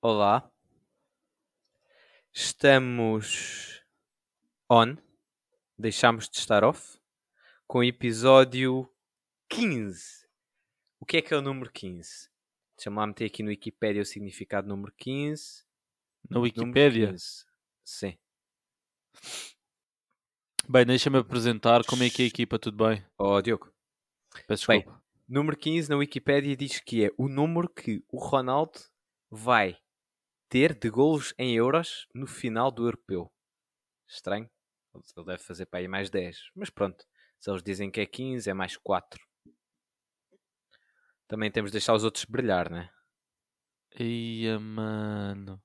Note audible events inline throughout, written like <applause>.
Olá, estamos on, deixámos de estar off, com o episódio 15. O que é que é o número 15? Deixa-me lá meter aqui no Wikipedia o significado do número 15. Na? 15. Sim. Bem, deixa-me apresentar como é que é a equipa, tudo bem? Oh, Diogo. Peço Bem, desculpa. Número 15 na Wikipédia diz que é o número que o Ronaldo vai ter de golos em euros no final do europeu. Estranho. Ele deve fazer para aí mais 10. Mas pronto. Se eles dizem que é 15, é mais 4. Também temos de deixar os outros brilhar, né? Ia, mano.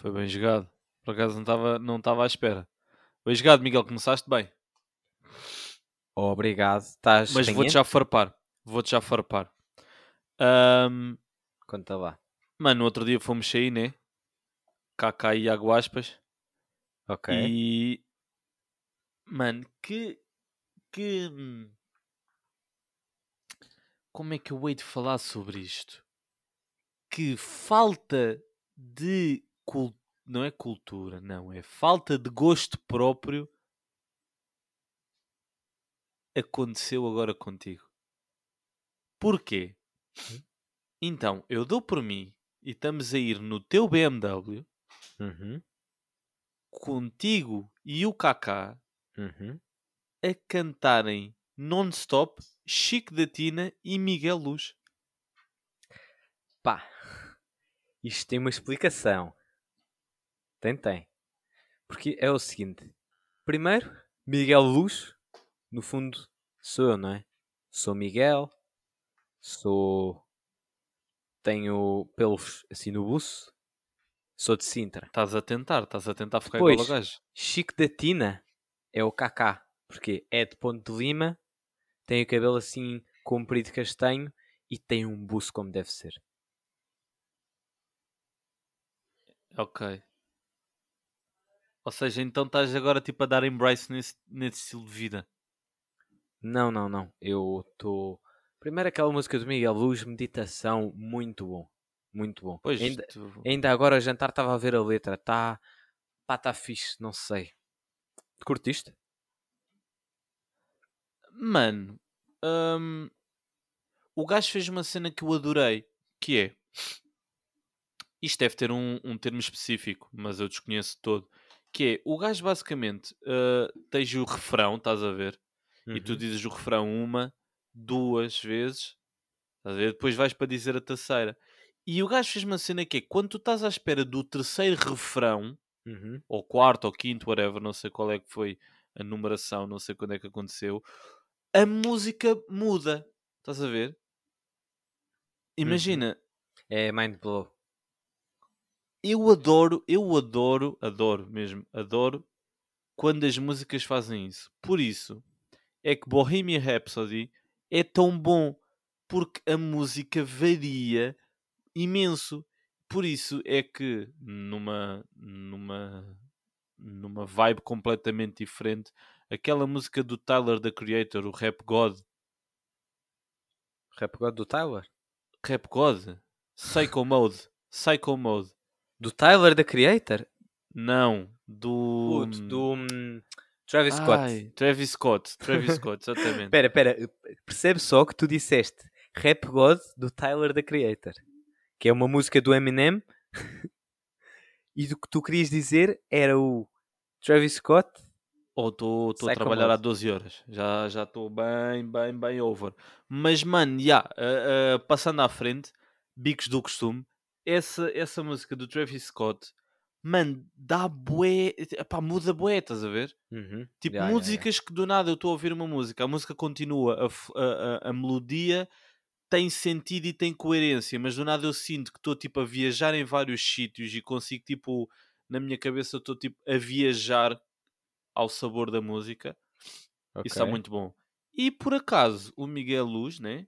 Foi bem jogado. Por acaso não estava não à espera. Bem jogado, Miguel, começaste bem. Obrigado. Estás Mas vou-te já farpar. Vou-te já farpar. Ahm, Conta lá. mano, no outro dia fomos sair, né? Kaká e Iago Aspas. Ok. E... Mano, que... Que... hum, Como é que eu hei de falar sobre isto? Que falta de... Cul... Não é cultura, não. É falta de gosto próprio aconteceu agora contigo. Porquê? Então, eu dou por mim e estamos a ir no teu BMW Uhum. contigo e o Kaká Uhum. a cantarem non-stop Chico da Tina e Miguel Luz. Pá. Isto tem uma explicação. Tem, tem. Porque é o seguinte. Primeiro, Miguel Luz, no fundo, sou eu, não é? Sou Miguel, sou. Tenho pelos assim no buço, sou de Sintra. Estás a tentar, estás a tentar ficar Pois. igual ao gajo. Chico da Tina é o Kaká, porque é de Ponte de Lima, tem o cabelo assim comprido castanho e tem um buço como deve ser. Ok. Ou seja, então estás agora tipo a dar embrace nesse, nesse estilo de vida. Não, não, não. Eu estou. Primeiro aquela música do Miguel Luz, Meditação, muito bom. Muito bom. Pois, ainda, tu- ainda agora a jantar estava a ver a letra. Tá. Pá, tá fixe, não sei. Curtiste? Mano, hum, o gajo fez uma cena que eu adorei, que é isto deve ter um, um termo específico, mas eu desconheço todo. Que é o gajo basicamente uh, tens o refrão, estás a ver? E tu Uhum. dizes o refrão uma, duas vezes, estás a ver? Depois vais para dizer a terceira. E o gajo fez uma cena que é quando tu estás à espera do terceiro refrão, Uhum. ou quarto, ou quinto, whatever, não sei qual é que foi a numeração, não sei quando é que aconteceu, a música muda. Estás a ver? Imagina, É mind blow. Eu adoro, eu adoro, adoro mesmo, adoro quando as músicas fazem isso. Por isso é que Bohemian Rhapsody é tão bom porque a música varia imenso. Por isso é que numa numa numa vibe completamente diferente, aquela música do Tyler the Creator, o Rap God, Rap God do Tyler? Rap God, Psycho Mode, Psycho Mode. Do Tyler, da Creator? Não, do Puto, do hum, Travis Scott. Ai, Travis Scott, Travis Scott, exatamente. <laughs> Espera, espera. Percebe só que tu disseste Rap God do Tyler, da Creator. Que é uma música do Eminem. <laughs> e do que tu querias dizer era o Travis Scott. Ou estou a trabalhar há Mode. 12 horas. Já já estou bem, bem, bem over. Mas, mano, já, ah, ah, passando à frente, Bicos do Costume, essa, essa música do Travis Scott, mano, dá bué, epá, muda bué, estás a ver? Uhum. Tipo, Ya, ya, ya. músicas que do nada eu estou a ouvir uma música, a música continua, a, a- a- a melodia tem sentido e tem coerência, mas do nada eu sinto que estou tipo a viajar em vários sítios e consigo tipo, na minha cabeça estou tipo a viajar ao sabor da música. Isso está Ok. muito bom. E por acaso, o Miguel Luz, né?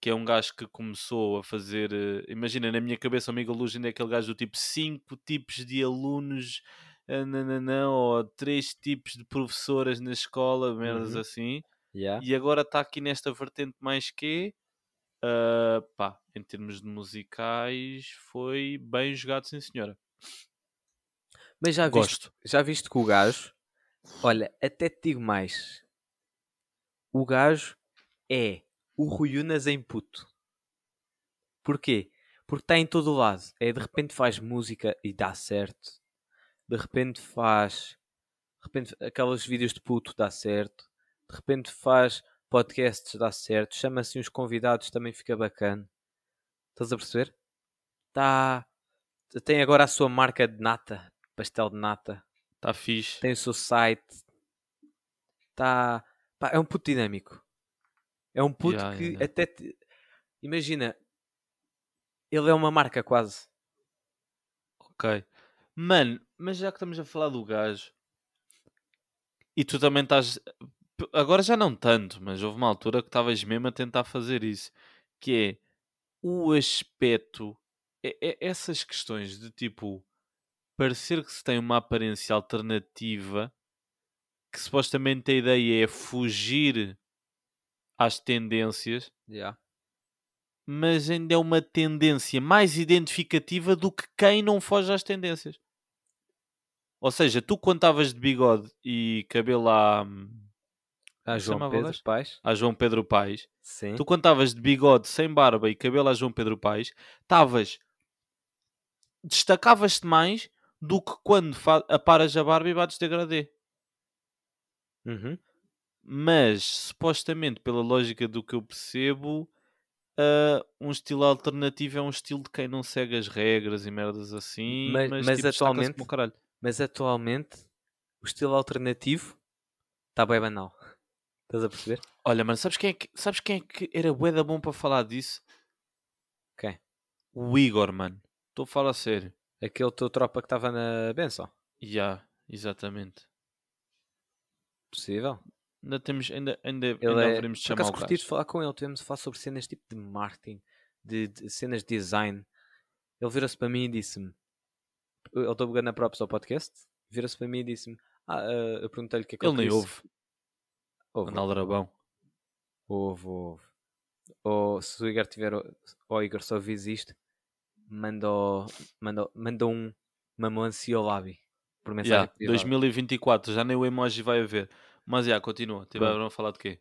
Que é um gajo que começou a fazer. eh, Imagina, na minha cabeça, o Miguel Luz ainda é aquele gajo do tipo 5 tipos de alunos, ah, nananã, ou 3 tipos de professoras na escola, merdas Uhum. assim. Yeah. E agora está aqui nesta vertente mais que ah, pá, em termos de musicais, foi bem jogado, sim senhora. Mas já viste, Gosto. já viste que o gajo, olha, até te digo mais. O gajo é o Rui Unas em puto. Porquê? Porque está em todo o lado. É de repente faz música e dá certo. De repente faz. De repente aqueles vídeos de puto dá certo. De repente faz podcasts dá certo. Chama assim os convidados também fica bacana. Estás a perceber? Tá. Tem agora a sua marca de nata. Pastel de nata. Está fixe. Tem o seu site. Tá. Pá, é um puto dinâmico. É um puto Yeah, que yeah, até te... Imagina. Ele é uma marca quase. Ok. Mano, mas já que estamos a falar do gajo e tu também estás. Agora já não tanto, mas houve uma altura que estavas mesmo a tentar fazer isso. Que é o aspecto. é- é essas questões de tipo. Parecer que se tem uma aparência alternativa que supostamente a ideia é fugir às tendências, Yeah. mas ainda é uma tendência mais identificativa do que quem não foge às tendências. Ou seja, tu quando estavas de bigode e cabelo à, Ah, Como se João Pedro? Pais. à João Pedro Paes, Sim. tu quando estavas de bigode, sem barba e cabelo a João Pedro Paes, estavas destacavas-te mais do que quando aparas a barba e bates degradê. Uhum. Mas, supostamente, pela lógica do que eu percebo, ah, um estilo alternativo é um estilo de quem não segue as regras e merdas assim, Mas- mas, mas tipo, atualmente-. Mas atualmente o estilo alternativo está bem banal. <laughs> Estás a perceber? Olha, mano, sabes quem é que, sabes quem é que era bué da bom para falar disso? Quem? O Igor, mano. Estou a falar a sério. Aquele teu tropa que estava na benção. Já, exatamente. Possível. Ainda temos, ainda, ainda, Ele ainda é... haveremos de Por chamar acaso o curti de falar com ele. Tivemos a falar sobre cenas tipo de marketing, de, de cenas de design. Ele vira-se para mim e disse-me... Ele estou pegando a props ao podcast. Vira-se para mim e disse-me... Ah, ah, eu perguntei-lhe o que é que Ele nem ouve. Ouve, Anda Aldrabão. ouve, ouve. Ou se o Igor tiver... Ou Igor só vis isto, manda, manda, manda um mamãncia ao lábio. Por mensagem Yeah, privada. 2024, já nem o emoji vai haver. Mas já, continua. Tiveram a falar de quê?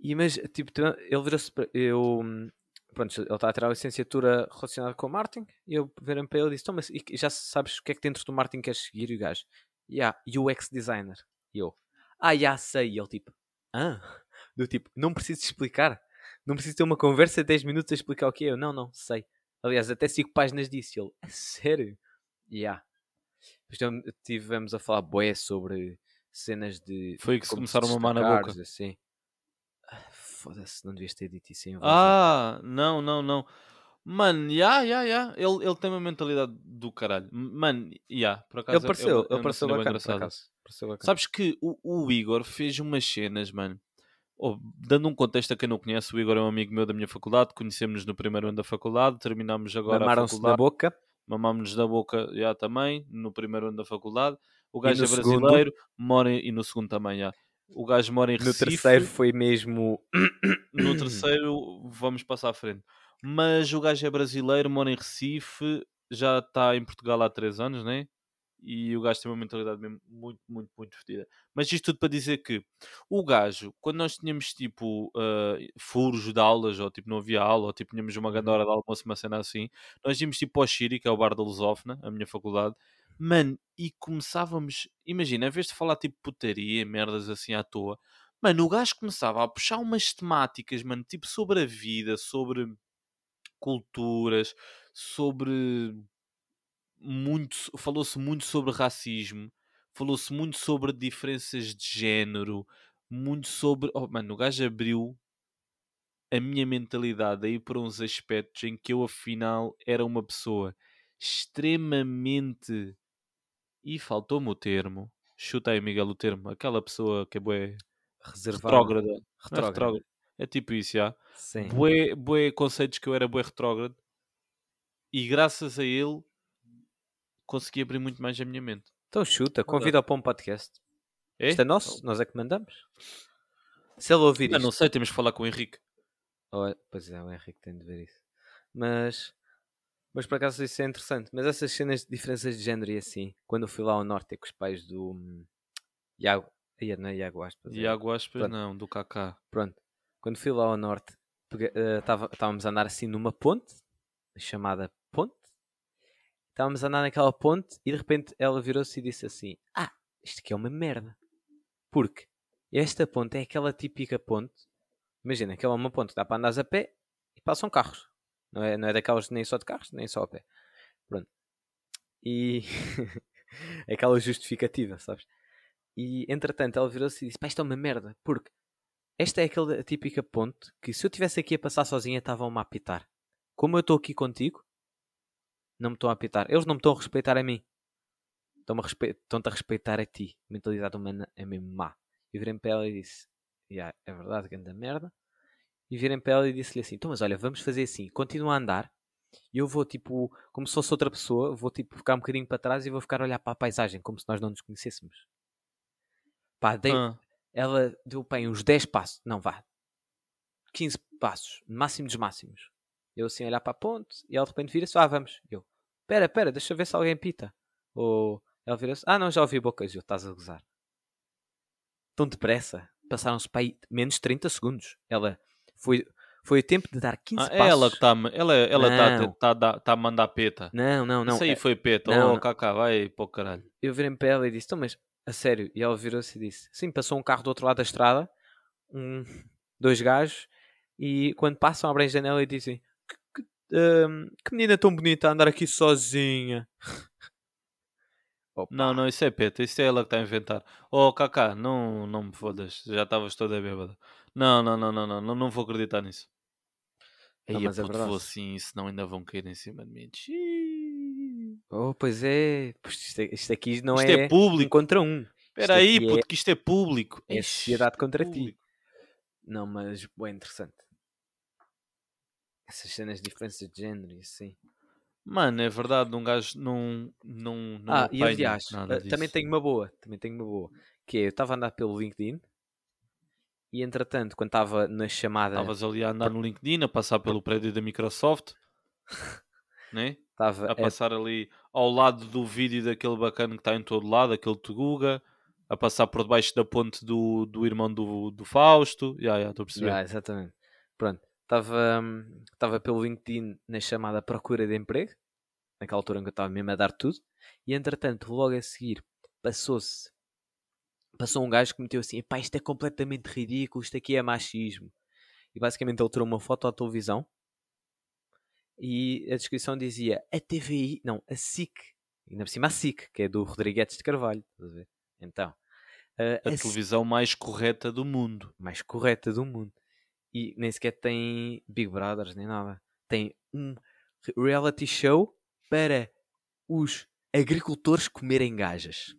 E mas, tipo, ele virou-se para. Eu. hum, Pronto, ele está a tirar a licenciatura relacionada com o marketing. E eu virei para ele e disse: Então, mas e já sabes o que é que dentro do marketing queres seguir? E o gajo: Yeah, UX designer. E eu: Ah, já sei. E ele, tipo: Ah, <laughs> do tipo, não preciso explicar. Não preciso ter uma conversa de 10 minutos a explicar o que é. Eu: Não, não, sei. Aliás, até 5 páginas disso. E ele: "A Sério? Yeah. Depois tam- tivemos a falar bué sobre cenas de. Foi que se começaram a mamar na boca. Assim. Ah, Foda-se, não devias ter dito isso em voz Ah, não, não, não. Mano, já, já, já. Ele, ele tem uma mentalidade do caralho. Mano, já, por acaso. Ele é pareceu, uma- é ele uma pareceu cena bem bacana, por engraçada. acaso. Pareceu bacana. Sabes que o, o Igor fez umas cenas, mano. Oh, dando um contexto a quem não conhece, o Igor é um amigo meu da minha faculdade. Conhecemos-nos no primeiro ano da faculdade. Terminámos agora Mamaram-se na faculdade. boca. Mamámos-nos na boca já também, no primeiro ano da faculdade. O gajo no é segundo? brasileiro, mora em, e no segundo também, já. O gajo mora em No Recife. terceiro foi mesmo. No <clears throat> terceiro vamos passar à frente. Mas o gajo é brasileiro, mora em Recife, já está em Portugal há 3 anos, né? E o gajo tem uma mentalidade mesmo muito, muito, muito fodida. Mas isto tudo para dizer que o gajo, quando nós tínhamos tipo ah, furos de aulas, ou tipo não havia aula, ou tipo tínhamos uma grande Uhum. hora de almoço, uma cena assim, nós íamos tipo ao Shiri, que é o bar da Lusófona, a minha faculdade, mano, e começávamos, imagina, em vez de falar tipo putaria, merdas assim à toa, Mano, o gajo começava a puxar umas temáticas, mano, tipo sobre a vida, sobre culturas, sobre muito, falou-se muito sobre racismo, falou-se muito sobre diferenças de género, muito sobre, oh, mano, o gajo abriu a minha mentalidade aí para uns aspectos em que eu afinal era uma pessoa extremamente e faltou-me o termo. Chuta aí, Miguel, o termo. Aquela pessoa que é bué Reservada. retrógrada. Não é Retrógrada. retrógrada. É tipo isso, já. Sim. Bué, bué conceitos que eu era bué retrógrado. E graças a ele consegui abrir muito mais a minha mente. Então chuta, convida para um podcast. É? Isto é nosso, nós é que mandamos. Se ele ouvir Ah, isto. não sei, temos que falar com o Henrique. Oh, pois é, o Henrique tem de ver isso. Mas, mas por acaso isso é interessante. Mas essas cenas de diferenças de género e assim, quando eu fui lá ao norte com os pais do hum, Iago, Ia, não é Iago Aspas, é- Iago Aspas, Pronto. não, do Kaká. Pronto, quando fui lá ao norte, eh, estávamos a andar assim numa ponte, chamada ponte. Estávamos a andar naquela ponte e de repente ela virou-se e disse assim: Ah, isto aqui é uma merda. Porque esta ponte é aquela típica ponte. Imagina, aquela é uma ponte que dá para andar a pé e passam carros. Não é, não é daquelas nem só de carros, nem só a pé. Pronto. E <laughs> aquela justificativa, sabes? E entretanto ela virou-se e disse: Pá, isto é uma merda. Porque esta é aquela típica ponte que se eu estivesse aqui a passar sozinha estavam-me a apitar. Como eu estou aqui contigo, não me estão a apitar. Eles não me estão a respeitar a mim. Estão-me a respe- Estão-te a respeitar a ti. A mentalidade humana é mesmo má. E virei para ela e disse: "Ya, é verdade, grande merda. E virei para ela e disse-lhe assim: então, mas olha, vamos fazer assim. Continua a andar. E eu vou, tipo, como se fosse outra pessoa, vou, tipo, ficar um bocadinho para trás e vou ficar a olhar para a paisagem, como se nós não nos conhecêssemos. Pá, dei, Ah, ela deu bem uns 10 passos, não vá, 15 passos, máximo dos máximos. Eu assim olhar para a ponte e ela de repente vira-se, ah, vamos. Eu, pera, pera, deixa eu ver se alguém pita. Ou ela vira-se, ah, não, já ouvi bocas, eu estás a gozar. Tão depressa, passaram-se para aí menos de 30 segundos. Ela foi, foi o tempo de dar 15 ah, é passos. ela que está ela, ela tá, tá, tá, a mandar peta. Não, não, não. Isso aí é- foi peta. não, oh. Kaká, vai para o caralho. eu virei para ela e disse: Então, mas a sério? E ela virou-se e disse: Sim, passou um carro do outro lado da estrada, um, dois gajos, e quando passam, abrem a janela e dizem: Que, que, hum, que menina tão bonita a andar aqui sozinha. <laughs> Opa, Não, não, isso é peta. Isso é ela que está a inventar. Oh, Kaká, não, não me fodas. Já estavas toda bêbada. Não, não, não, não, não, não, não vou acreditar nisso. Não, Aí, mas é puto, verdade. vou assim, senão ainda vão cair em cima de mim. Xiii. Oh, pois é, Pois isto, é- isto aqui não Isto é, é público. um contra um. Espera aí, é- puto, que isto é público. é sociedade contra ti. público. Não, mas é interessante. Essas cenas de diferenças de género e assim. Mano, é verdade, um gajo não, não, não ah, e aliás, ah, também tenho uma boa, também tenho uma boa, que é, eu estava a andar pelo LinkedIn e entretanto, quando estava na chamada, Estavas ali a andar no LinkedIn, a passar pelo prédio da Microsoft, <laughs> né? estava a passar ali ao lado do vídeo daquele bacana que está em todo lado, aquele Tuguga, a passar por debaixo da ponte do, do irmão do, do Fausto. Já, já, estou a perceber. Yeah, exatamente. Pronto, estava hum, estava pelo LinkedIn na chamada procura de emprego, naquela altura em que eu estava mesmo a dar tudo, e entretanto, logo a seguir, passou-se, passou um gajo que meteu assim, pá, isto é completamente ridículo, isto aqui é machismo. E basicamente ele tirou uma foto à televisão e a descrição dizia a TVI, não, a SIC, ainda por cima a SIC, que é do Rodrigues de Carvalho, a? Então, A a SIC televisão mais correta do mundo. mais correta do mundo. E nem sequer tem Big Brothers nem nada. Tem um reality show para os agricultores comerem gajas.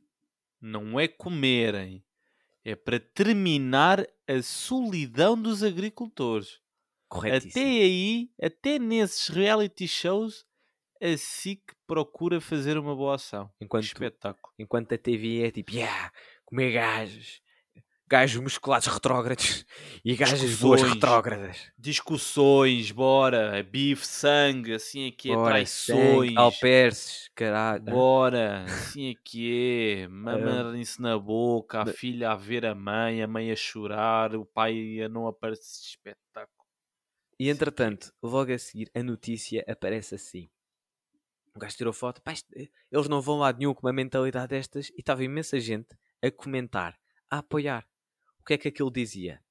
Não é comerem, é para terminar a solidão dos agricultores. Até aí, até nesses reality shows, a SIC procura fazer uma boa ação. Enquanto, Espetáculo. enquanto a TV é tipo, yeah, comer gajas. Gajos musculados retrógrados <laughs> e gajas boas retrógradas. Discussões, bora, bife, sangue, assim é que é, Ora, traições. alperces, caralho. Bora, <laughs> assim é que é, mamarem-se na boca, a filha a ver a mãe, a mãe a chorar, o pai a não aparecer, espetáculo. E entretanto, logo a seguir, a notícia aparece assim. O gajo tirou foto, pá, isto- eles não vão lá nenhum com uma mentalidade destas e estava imensa gente a comentar, a apoiar. O que é que aquilo dizia?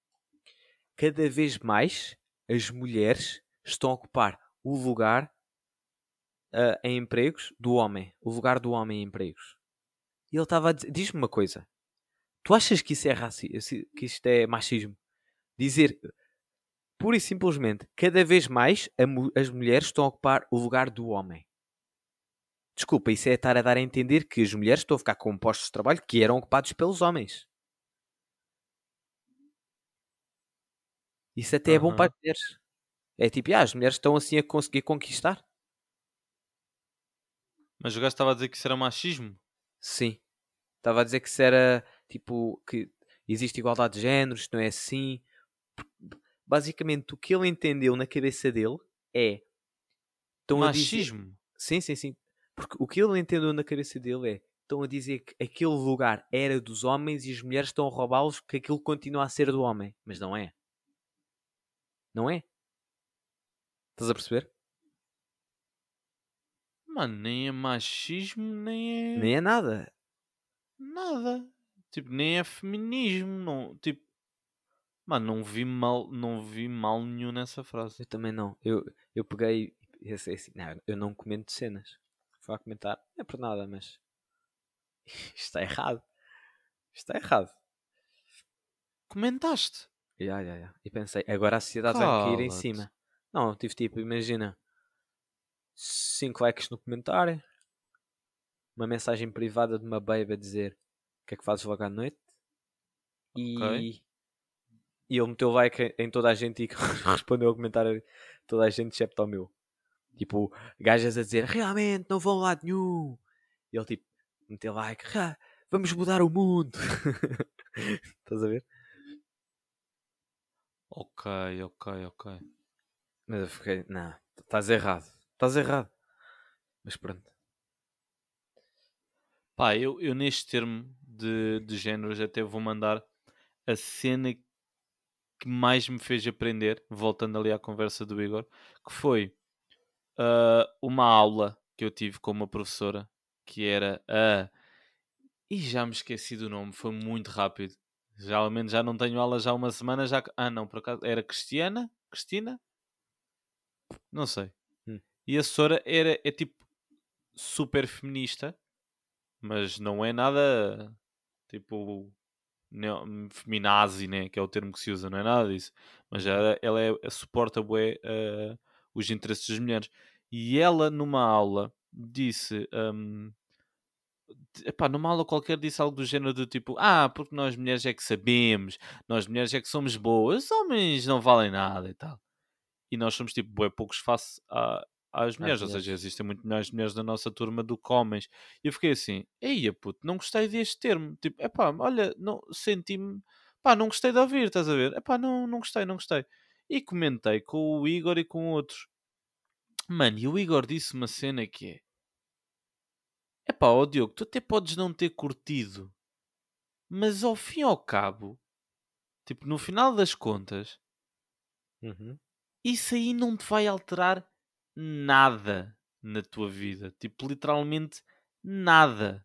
Cada vez mais as mulheres estão a ocupar o lugar ah, em empregos do homem, o lugar do homem em empregos. E ele estava a dizer, diz-me uma coisa, tu achas que isso é racismo, que isto é machismo? Dizer pura e simplesmente, cada vez mais as mulheres estão a ocupar o lugar do homem. Desculpa, isso é estar a dar a entender que as mulheres estão a ficar com postos de trabalho que eram ocupados pelos homens. Isso até é bom para as mulheres. É tipo, ah, as mulheres estão assim a conseguir conquistar. Mas o gajo estava a dizer que isso era machismo. Sim. Estava a dizer que isso era tipo que existe igualdade de géneros, isto não é assim. Basicamente, o que ele entendeu na cabeça dele é. A dizer. Machismo? Sim, sim, sim. Porque o que ele entendeu na cabeça dele é. Estão a dizer que aquele lugar era dos homens e as mulheres estão a roubá-los porque aquilo continua a ser do homem. Mas não é. Não é? Estás a perceber? Mano, nem é machismo, nem é Nem é nada. nada. Tipo, nem é feminismo. Não, tipo, mano, não vi mal, não vi mal nenhum nessa frase. Eu também não. Eu, eu peguei e pensei assim, não, eu não comento cenas. Fui a comentar, não é por nada, mas <laughs> isto está errado. Isto está errado. Comentaste? Ya, ya, ya. E pensei, agora a sociedade vai cair em Cala-te. cima. Não, tive tipo, imagina, 5 likes no comentário, uma mensagem privada de uma babe a dizer o que é que fazes logo à noite e, Ok. e ele meteu like em toda a gente e <laughs> respondeu ao comentário toda a gente, excepto ao meu. Tipo, gajas a dizer realmente não vão a lado nenhum. E ele tipo, meteu like, "Ah, vamos mudar o mundo. <laughs> Estás a ver? Ok, ok, ok. Mas eu fiquei, não, estás errado. Estás errado. Mas pronto. Pá, eu, eu neste termo de, de géneros até vou mandar a cena que mais me fez aprender, voltando ali à conversa do Igor, que foi ah, uma aula que eu tive com uma professora que era a. E já me esqueci do nome, foi muito rápido. Já ao menos já não tenho aula já há uma semana. Já... Ah, não, por acaso era Cristiana? Cristina? Não sei. Hum. E a Sora era, é tipo super feminista, mas não é nada tipo feminazi, né? Que é o termo que se usa, não é nada disso. Mas ela, ela é, suporta bué, eh, os interesses das mulheres. E ela, numa aula, disse. hum, epá, numa aula qualquer disse algo do género do tipo Ah, porque nós mulheres é que sabemos Nós mulheres é que somos boas Os homens não valem nada e tal. E nós somos tipo bué poucos face a, às mulheres Ou seja, existem muito mais mulheres na nossa turma do que homens. E eu fiquei assim Eia puto, não gostei deste termo. Tipo, epá, olha, não, senti-me Pá, não gostei de ouvir, estás a ver? Epá, não, não gostei, não gostei. E comentei com o Igor e com outros. Mano, e o Igor disse uma cena que é Epá, ó Diogo, tu até podes não ter curtido, mas ao fim e ao cabo, tipo, no final das contas, Uhum. isso aí não te vai alterar nada na tua vida. Tipo, literalmente nada.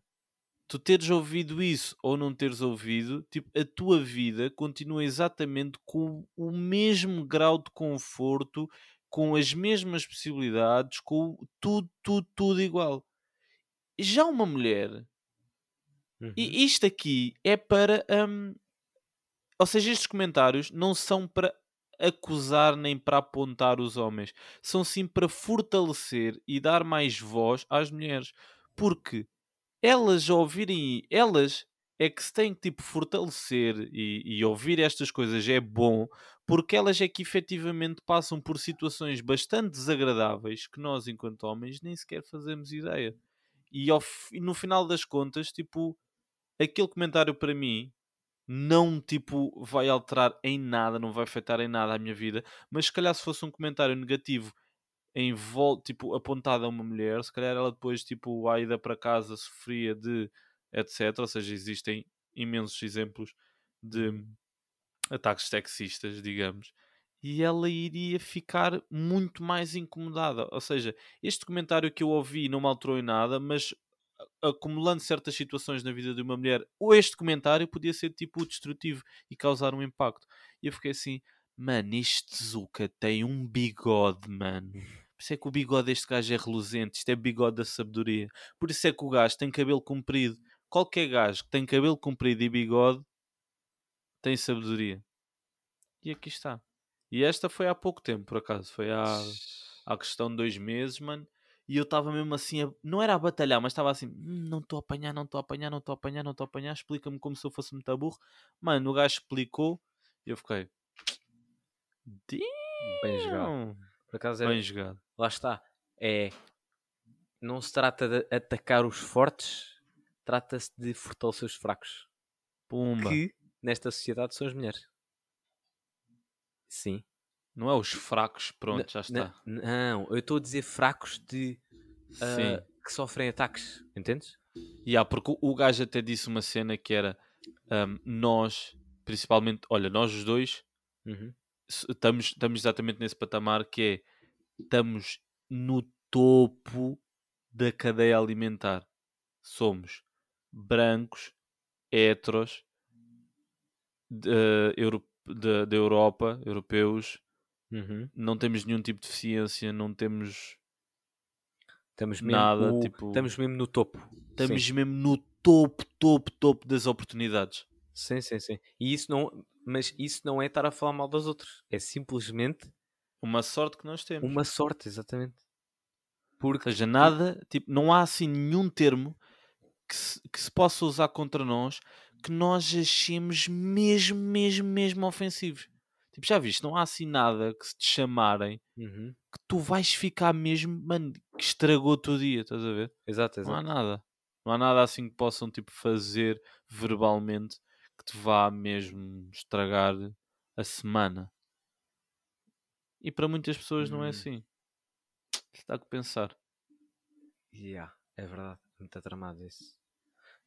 Tu teres ouvido isso ou não teres ouvido, tipo, a tua vida continua exatamente com o mesmo grau de conforto, com as mesmas possibilidades, com tudo, tudo, tudo igual. Já uma mulher Uhum. E isto aqui é para. hum, ou seja, estes comentários não são para acusar nem para apontar os homens, são sim para fortalecer e dar mais voz às mulheres, porque elas ouvirem, elas é que se têm que tipo fortalecer e, e ouvir estas coisas é bom, porque elas é que efetivamente passam por situações bastante desagradáveis que nós, enquanto homens, nem sequer fazemos ideia. E, ao e no final das contas, tipo, aquele comentário para mim não tipo vai alterar em nada, não vai afetar em nada a minha vida, mas se calhar se fosse um comentário negativo em tipo apontado a uma mulher, se calhar ela depois tipo a ida para casa sofria de etc, ou seja, existem imensos exemplos de ataques sexistas, digamos, e ela iria ficar muito mais incomodada. Ou seja, este comentário que eu ouvi não me alterou em nada, mas acumulando certas situações na vida de uma mulher, ou este comentário podia ser tipo destrutivo e causar um impacto. E eu fiquei assim, mano, este Zuka tem um bigode, mano. Por isso é que o bigode deste gajo é reluzente, isto é bigode da sabedoria. Por isso é que o gajo tem cabelo comprido. Qualquer gajo que tem cabelo comprido e bigode tem sabedoria. E aqui está. E esta foi há pouco tempo, por acaso. Foi há, há questão de dois meses, mano. E eu estava mesmo assim, a- não era a batalhar, mas estava assim, "Hum, não estou a apanhar, não estou a apanhar, não estou a apanhar, não estou a apanhar, explica-me como se eu fosse muito burro. Mano, o gajo explicou e eu fiquei, Bem jogado. Damn. Por acaso é, Bem jogado. lá está. É, não se trata de atacar os fortes, trata-se de fortalecer os fracos. Pumba. Que nesta sociedade são as mulheres. Sim. Não é os fracos, pronto, N- já está. Não, eu estou a dizer fracos de ah, Sim. que sofrem ataques, entendes? Yeah, porque o- o gajo até disse uma cena que era ahm, nós, principalmente, olha, nós os dois Uhum. estamos, estamos exatamente nesse patamar que é estamos no topo da cadeia alimentar. Somos brancos, heteros, de, eh, euro- da da Europa, europeus, Uhum. não temos nenhum tipo de deficiência, não temos. Estamos Nada, o- tipo- estamos mesmo no topo. Estamos Sim. mesmo no topo, topo, topo das oportunidades. Sim, sim, sim. E isso não, mas isso não é estar a falar mal dos outros. É simplesmente Uma sorte que nós temos. uma sorte, exatamente. Ou Porque seja, nada, tipo, não há assim nenhum termo que se, que se possa usar contra nós que nós achemos mesmo, mesmo, mesmo ofensivos. Tipo, já viste, não há assim nada que se te chamarem Uhum. que tu vais ficar mesmo, mano, que estragou o teu dia, estás a ver? Exato, Não há exato. nada. Não há nada assim que possam, tipo, fazer verbalmente que te vá mesmo estragar a semana. E para muitas pessoas não é Hum. assim. Está que pensar. Yeah, é verdade. Muito tramado isso.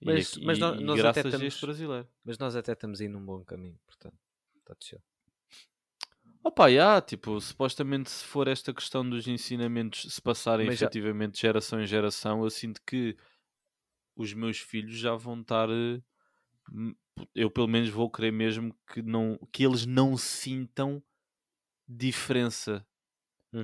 E Mas- aqui- mas e nós até graças a estamos- este brasileiro. Mas nós até estamos aí num bom caminho, portanto. Está de chill. Opa, já, tipo, supostamente se for esta questão dos ensinamentos se passarem Mas já- efetivamente de geração em geração, eu sinto que os meus filhos já vão estar. eh, Eu pelo menos vou querer mesmo que, não, que eles não sintam diferença.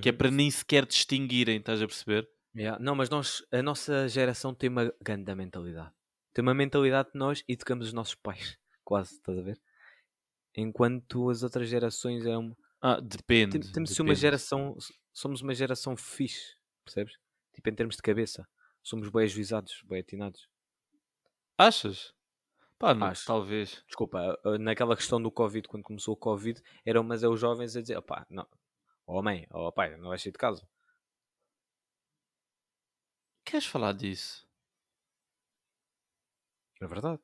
Que é Uhum. para nem sequer distinguirem, estás a perceber? Yeah. Não, mas nós, a nossa geração tem uma grande mentalidade. Tem uma mentalidade que nós educamos os nossos pais, <laughs> quase, estás a ver? Enquanto as outras gerações é Ah, depende. tem- temos de uma geração, somos uma geração fixe, percebes? Tipo em termos de cabeça, somos bem ajuizados, bem atinados. Achas? Pá, não, Acho. talvez. Desculpa, uh, naquela questão do Covid, quando começou o Covid, eram mas é os jovens a dizer, opá, não, ó mãe, ó pai, não vais sair de casa. Queres falar disso? É verdade.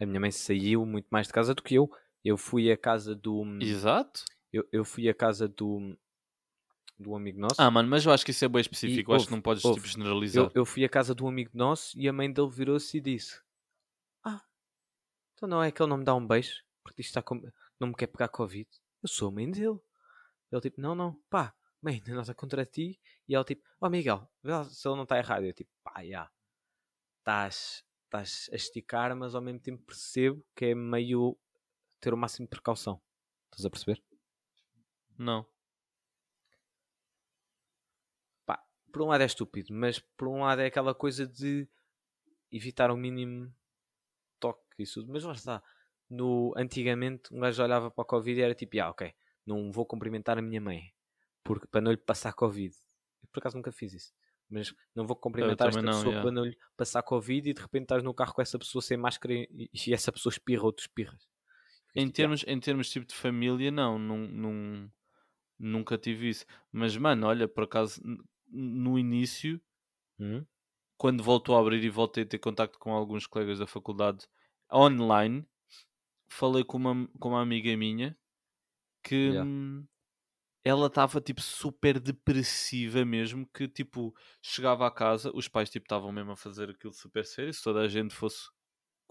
A minha mãe saiu muito mais de casa do que eu. Eu fui à casa do. Exato. Eu, eu fui à casa do. do amigo nosso. Ah, mano, mas eu acho que isso é bem específico. eu acho que não podes ouve. tipo, generalizar. eu, eu fui à casa um amigo nosso e a mãe dele virou-se e disse: Ah, então não é que ele não me dá um beijo porque isto está com... não me quer pegar Covid. Eu sou a mãe dele. Ele tipo: Não, não, pá, mãe, não nada contra ti. E ela tipo: Ó Miguel, vê lá se ele não está errado. Eu tipo: Pá, já, estás estás a esticar, mas ao mesmo tempo percebo que é meio ter o máximo de precaução. Estás a perceber? Não. pá, por um lado é estúpido, mas por um lado é aquela coisa de evitar o mínimo toque e tudo. Mas lá está. No, antigamente, um gajo olhava para o Covid e era tipo, ah, ok, não vou cumprimentar a minha mãe porque, para não lhe passar Covid. Eu por acaso nunca fiz isso. Mas não vou cumprimentar esta não, pessoa yeah. para não lhe passar Covid e de repente estás no carro com essa pessoa sem máscara e, e essa pessoa espirra ou tu espirras. Em tipo, "Ah, termos, em termos tipo de família, não, num, num- nunca tive isso. Mas, mano, olha, por acaso, no início, "Hum? quando voltou a abrir e voltei a ter contacto com alguns colegas da faculdade online, falei com uma, com uma amiga minha que Yeah. hum, ela estava tipo super depressiva mesmo, que tipo chegava a casa, os pais tipo estavam mesmo a fazer aquilo super sério, se toda a gente fosse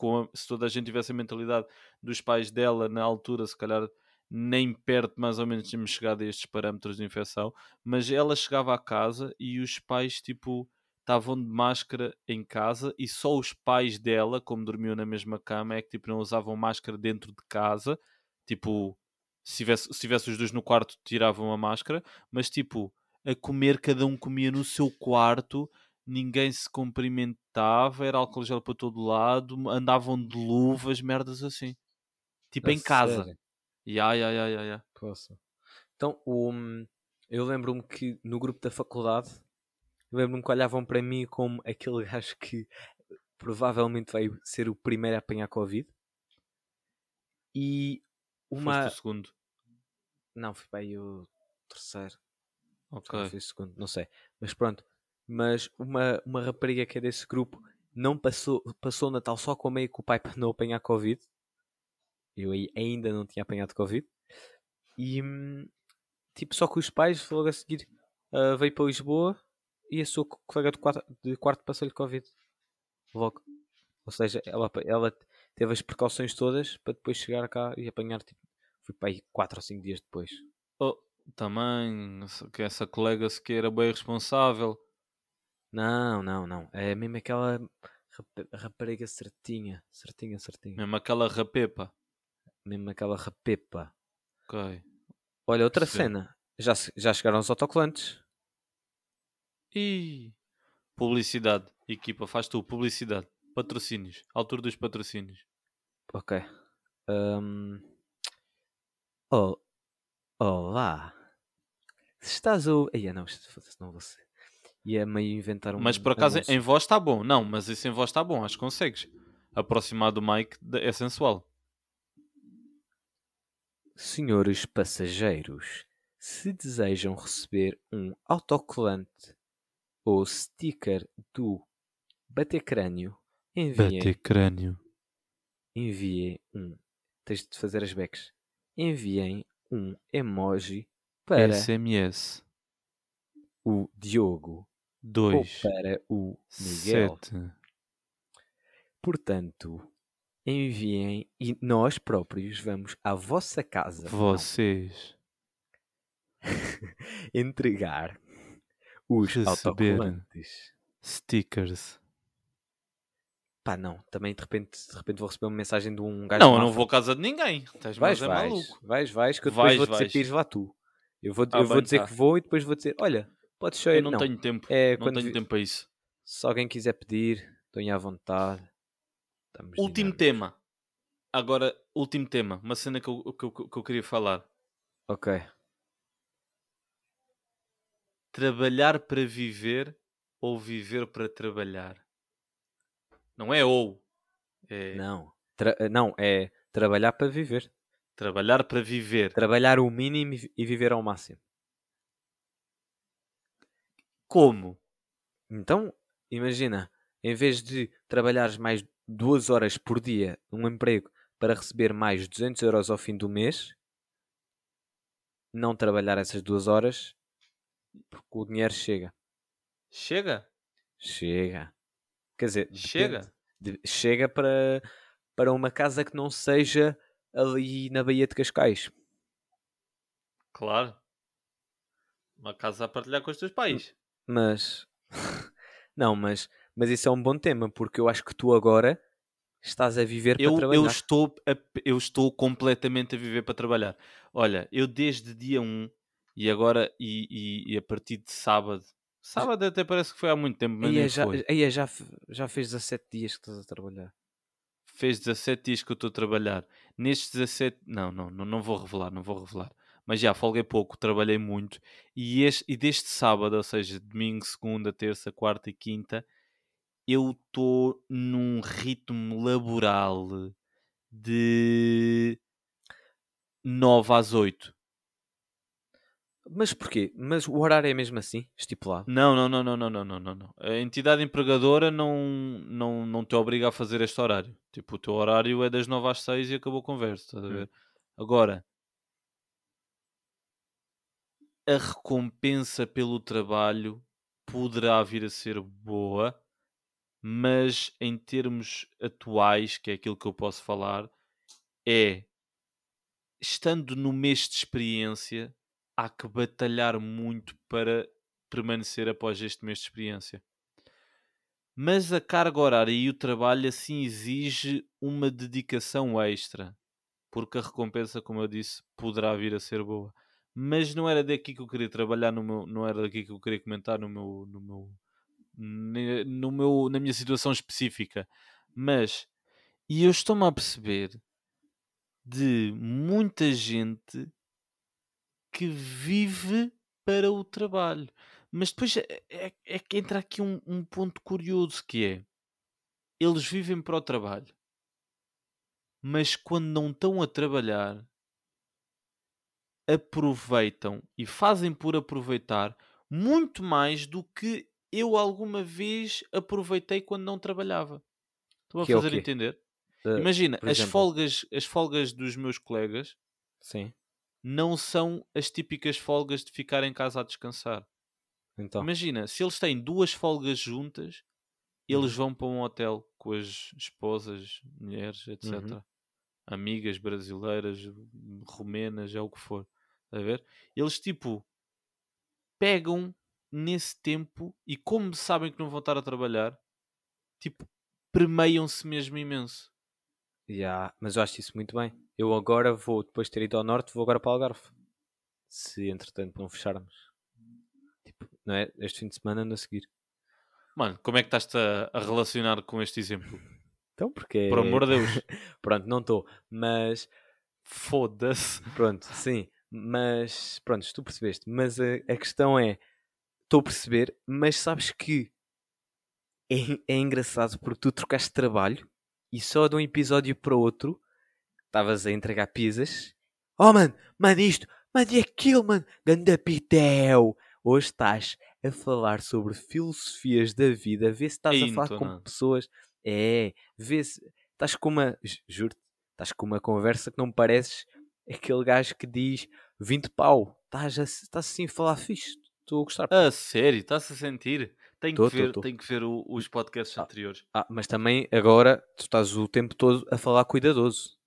a- se toda a gente tivesse a mentalidade dos pais dela na altura, se calhar nem perto mais ou menos tínhamos chegado a estes parâmetros de infecção, mas ela chegava a casa e os pais tipo estavam de máscara em casa e só os pais dela, como dormiam na mesma cama, é que tipo não usavam máscara dentro de casa, tipo se tivesse, se tivesse os dois no quarto tiravam a máscara, mas tipo a comer cada um comia no seu quarto ninguém se cumprimentava, era álcool gel para todo lado, andavam de luvas, merdas assim. Tipo em casa. Ya, ya, ya, ya, ya. Então, o, eu lembro-me que no grupo da faculdade, lembro-me que olhavam para mim como aquele <laughs> gajo que provavelmente vai ser o primeiro a apanhar Covid. E uma. Foste o segundo. Não, foi para aí o terceiro. Ok. Foi o segundo, não sei. Mas pronto. Mas uma, uma rapariga que é desse grupo não passou, passou o Natal só com a meia que o pai para não apanhar Covid. Eu aí ainda não tinha apanhado Covid. E tipo, só que os pais logo a seguir ah, veio para Lisboa e a sua co- colega de quarto, de quarto passou-lhe Covid. Logo. Ou seja, ela, ela teve as precauções todas para depois chegar cá e apanhar tipo. Fui para aí 4 ou 5 dias depois. Oh, também, que essa colega sequer era bem responsável. Não, não, não. É mesmo aquela rap- rapariga certinha. Certinha, certinha. Mesmo aquela rapepa. Mesmo aquela rapepa. Ok. Olha, outra Sim. cena. Já, já chegaram os autocolantes. E publicidade. Equipa, faz tu, publicidade. Patrocínios. Altura dos patrocínios. Ok. Ahm. Oh. Olá. Se estás a. Aí, não, não vou ser. Ia meio inventar um. Mas por acaso anúncio. em voz está bom. Não, mas isso em voz está bom. Acho que consegues. Aproximar do mic é sensual. Senhores passageiros, se desejam receber um autocolante ou sticker do Batecrânio, enviem, crânio. enviem um. Tens de fazer as backs. Enviem um emoji para SMS. o Diogo 2. ou para o Miguel. 7. Portanto, enviem e nós próprios vamos à vossa casa Vocês. <laughs> entregar os Receber. autocolantes. Stickers. Pá, não, também de repente, de repente vou receber uma mensagem de um gajo. Não, eu não vou à casa de ninguém. Estás Vais, é vais, maluco. vais, vais, que eu Vais, depois vou dizer vais. para ires lá tu. Eu vou, Ah, eu vou bem, dizer tá. que vou e depois vou dizer: olha, podes só Eu não, Não, tenho tempo. é não tenho vi- tempo para isso. se alguém quiser pedir, estou à vontade. Estamos Último dinâmicos. tema. Agora, último tema. Uma cena que eu, que eu, que eu queria falar. Ok. Trabalhar para viver ou viver para trabalhar? Não é ou. É Não. Tra- não, é trabalhar para viver. trabalhar para viver. Trabalhar o mínimo e e viver ao máximo. Como? Então, imagina, em vez de trabalhares mais duas horas por dia num emprego para receber mais 200 euros ao fim do mês, não trabalhar essas duas horas porque o dinheiro chega. Chega? Chega. Quer dizer, Chega? De- chega para, para uma casa que não seja ali na Baía de Cascais. Claro. Uma casa a partilhar com os teus pais. Mas. <laughs> não, mas, mas isso é um bom tema porque eu acho que tu agora estás a viver para Eu, trabalhar. eu, estou a- eu estou completamente a viver para trabalhar. Olha, eu desde dia 1 e agora e, e- e a partir de sábado. Sábado até parece que foi há muito tempo, mas Aí é já, foi. aí é já, já fez 17 dias que estás a trabalhar. Fez 17 dias que eu estou a trabalhar. Nestes 17. Não, não, não, não vou revelar, não vou revelar. Mas já folguei pouco, trabalhei muito. E, este, e deste sábado, ou seja, domingo, segunda, terça, quarta e quinta, eu estou num ritmo laboral de 9 às 8. Mas porquê? Mas o horário é mesmo assim, estipulado? Não, não, não, não, não, não, não, não. A entidade empregadora não, não, não te obriga a fazer este horário. Tipo, o teu horário é das 9 às 6 e acabou a conversa, estás a hum. ver? Hum. Agora, a recompensa pelo trabalho poderá vir a ser boa, mas em termos atuais, que é aquilo que eu posso falar, é estando no mês de experiência há que batalhar muito para permanecer após este mês de experiência. Mas a carga horária e o trabalho assim exige uma dedicação extra, porque a recompensa, como eu disse, poderá vir a ser boa. Mas não era daqui que eu queria trabalhar meu, não era daqui que eu queria comentar no meu, no meu, no meu, na minha situação específica. Mas e eu estou-me a perceber de muita gente que vive para o trabalho. Mas depois é, é- é que entra aqui um, um ponto curioso que é eles vivem para o trabalho, mas quando não estão a trabalhar aproveitam e fazem por aproveitar muito mais do que eu alguma vez aproveitei quando não trabalhava. Estou a Que é fazer quê? entender? Uh, Imagina, as exemplo. folgas, as folgas dos meus colegas Sim. Não são as típicas folgas de ficar em casa a descansar. Então. Imagina, se eles têm duas folgas juntas, eles Uhum. vão para um hotel com as esposas, mulheres, etc. Uhum. Amigas brasileiras, romenas, é o que for. A ver? Eles tipo pegam nesse tempo e como sabem que não vão estar a trabalhar, tipo, permeiam-se mesmo imenso. Ya, mas eu acho isso muito bem. Eu agora vou, depois de ter ido ao norte, vou agora para o Algarve. Se entretanto não fecharmos. Tipo, não é? Este fim de semana ando a seguir. Mano, como é que estás-te a, a relacionar com este exemplo? Então, porque. Por amor de Deus. <laughs> Pronto, não estou. Mas, Foda-se. pronto, sim. Mas, pronto, tu percebeste. Mas a, a questão é: estou a perceber, mas sabes que é, é engraçado porque tu trocaste trabalho e só de um episódio para outro estavas a entregar pizzas. Oh, mano, mano, isto, mano, e aquilo, mano, ganda pitel. Hoje estás a falar sobre filosofias da vida, vê se estás Ei, a falar com nada. pessoas. É, vê se estás com uma, ju- juro-te, estás com uma conversa que não pareces aquele gajo que diz 20 pau. Estás, a- estás assim a falar fixe. Estou a gostar. A sério, está-se a sentir? Tenho Tô, que tô, ver, tô. tenho que ver o- os podcasts Ah. anteriores. Ah, mas também agora tu estás o tempo todo a falar cuidadoso.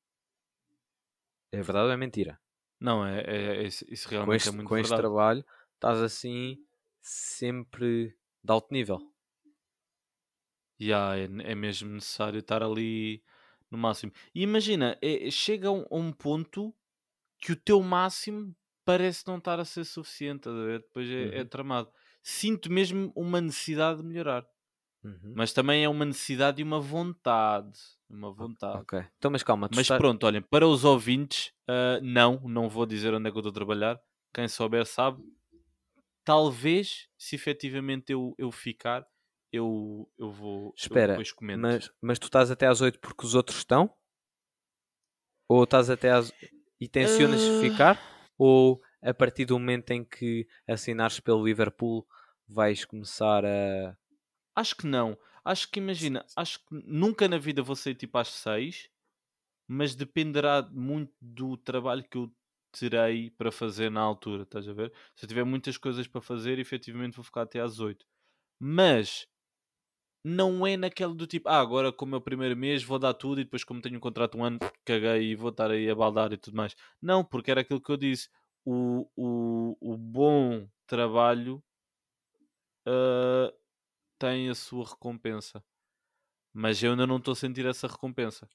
É verdade ou é mentira? Não, é, é- é- isso isso Com realmente este, é muito com este verdade. trabalho estás assim sempre de alto nível. Ya, é, é mesmo necessário estar ali no máximo. E imagina, é- chega a um, a um ponto que o teu máximo parece não estar a ser suficiente, a ver? depois é, é Uhum. tramado. Sinto mesmo uma necessidade de melhorar, Uhum. mas também é uma necessidade e uma vontade. Uma vontade. Ok. Então, mas calma, Mas pronto, olhem, para os ouvintes, ah, não, não vou dizer onde é que eu estou a trabalhar. Quem souber sabe. Talvez, se efetivamente eu, eu ficar, eu, eu vou. eu Espera, depois comento. mas, mas tu estás até às 8 porque os outros estão? Ou estás até às. e tensionas Ah. ficar? Ou a partir do momento em que assinares pelo Liverpool vais começar a. Acho que não. Acho que imagina, acho que nunca na vida vou sair tipo às 6, mas dependerá muito do trabalho que eu terei para fazer na altura, estás a ver? Se eu tiver muitas coisas para fazer, efetivamente vou ficar até às 8. Mas não é naquele do tipo, ah, agora como é o primeiro mês vou dar tudo e depois como tenho um contrato um ano, caguei e vou estar aí a baldar e tudo mais. Não, porque era aquilo que eu disse. O, o, o bom trabalho ah, tem a sua recompensa. Mas eu ainda não estou a sentir essa recompensa.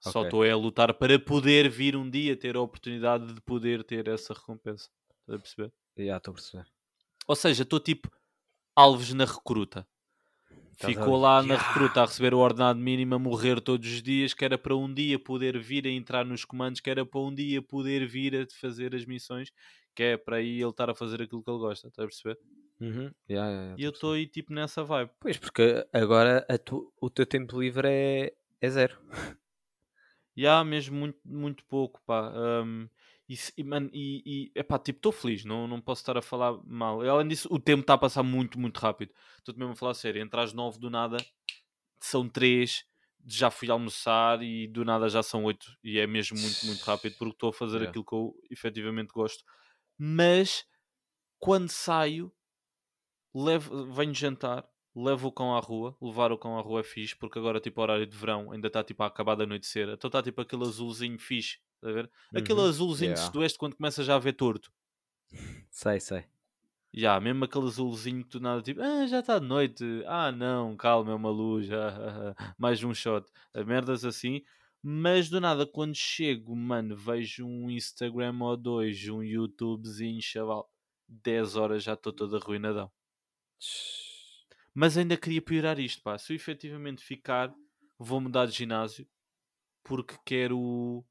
Só Ok. estou é a lutar para poder vir um dia ter a oportunidade de poder ter essa recompensa. Estás a perceber? Já estou a perceber. Ou seja, estou tipo alves na recruta. Estás Ficou lá na recruta a receber o ordenado mínimo, a morrer todos os dias, que era para um dia poder vir a entrar nos comandos, que era para um dia poder vir a fazer as missões, que é para aí ele estar a fazer aquilo que ele gosta, estás a perceber? Uhum. Ya, ya, E eu estou aí tipo nessa vibe. Pois, porque agora tu- o teu tempo livre é, é zero. <laughs> E há mesmo muito, muito pouco, pá. hum, e, e, mano, e, e epá, tipo, estou feliz, não, não posso estar a falar mal. E, além disso, o tempo está a passar muito, muito rápido. Estou-te mesmo a falar a sério. Entre às nove do nada, são três, já fui almoçar e do nada já são oito. E é mesmo muito, muito rápido porque estou a fazer Yeah. aquilo que eu efetivamente gosto. Mas, quando saio, levo, venho jantar, levo o cão à rua. Levar o cão à rua é fixe, porque agora, tipo, horário de verão, ainda está tipo a acabar de anoitecer. Então está tipo aquele azulzinho fixe, estás a ver? Aquele Uhum. azulzinho de Yeah. sudoeste quando começa já a ver torto. Sei, sei. Já, mesmo aquele azulzinho que tu nada tipo, ah, já está de noite, ah não, calma, é uma luz, ah, ah, ah, mais um shot, Ah, merdas assim. Mas do nada, quando chego, mano, vejo um Instagram ou dois, um YouTubezinho, chaval, 10 horas já estou todo arruinadão. Mas ainda queria piorar isto, pá. Se eu efetivamente ficar, vou mudar de ginásio porque quero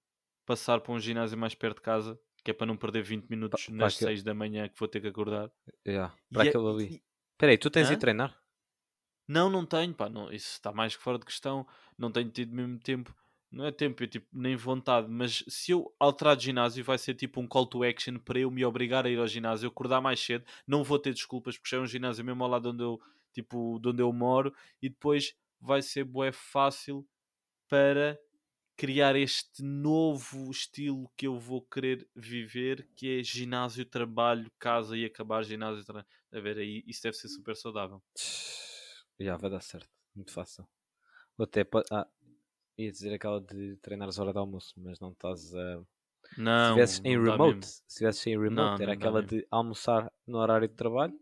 passar para um ginásio mais perto de casa, que é para não perder 20 minutos nas para aquele- 6 da manhã que vou ter que acordar. Ya, Para E é- aquele ali. Espera aí, tu tens Hã? ido treinar? Não, não tenho, pá, não, isso está mais que fora de questão. Não tenho tido mesmo tempo. Não é tempo, tipo, nem vontade. Mas se eu alterar de ginásio, vai ser tipo um call to action para eu me obrigar a ir ao ginásio, eu acordar mais cedo. Não vou ter desculpas, porque já é um ginásio mesmo ao lado onde eu, tipo, de onde eu moro. E depois vai ser bué fácil para criar este novo estilo que eu vou querer viver, que é ginásio, trabalho, casa e acabar ginásio, trabalho. A ver, aí isso deve ser super saudável. Já vai dar certo, muito fácil. Até. Ah, ia dizer aquela de treinar as horas de almoço, mas não estás a. Não, se estivesses em remote, se estivesses em remote, Não, era não aquela de almoçar no horário de trabalho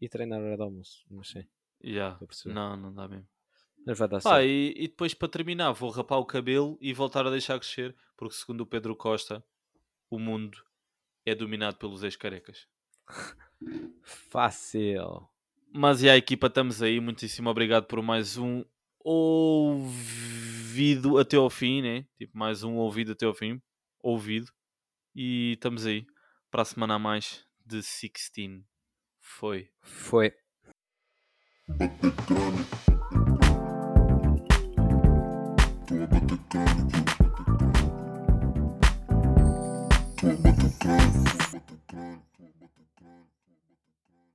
e treinar a hora de almoço. Mas sim, Yeah. Não, não dá mesmo. Mas vai dar Pá, e, e depois para terminar, vou rapar o cabelo e voltar a deixar crescer, porque segundo o Pedro Costa, o mundo é dominado pelos ex-carecas. <laughs> Fácil. Mas e a equipa, estamos aí. Muitíssimo obrigado por mais um ouvido até ao fim, né? Tipo, mais um ouvido até ao fim. Ouvido. E estamos aí para a semana a mais de 16. Foi. Foi. Crânio.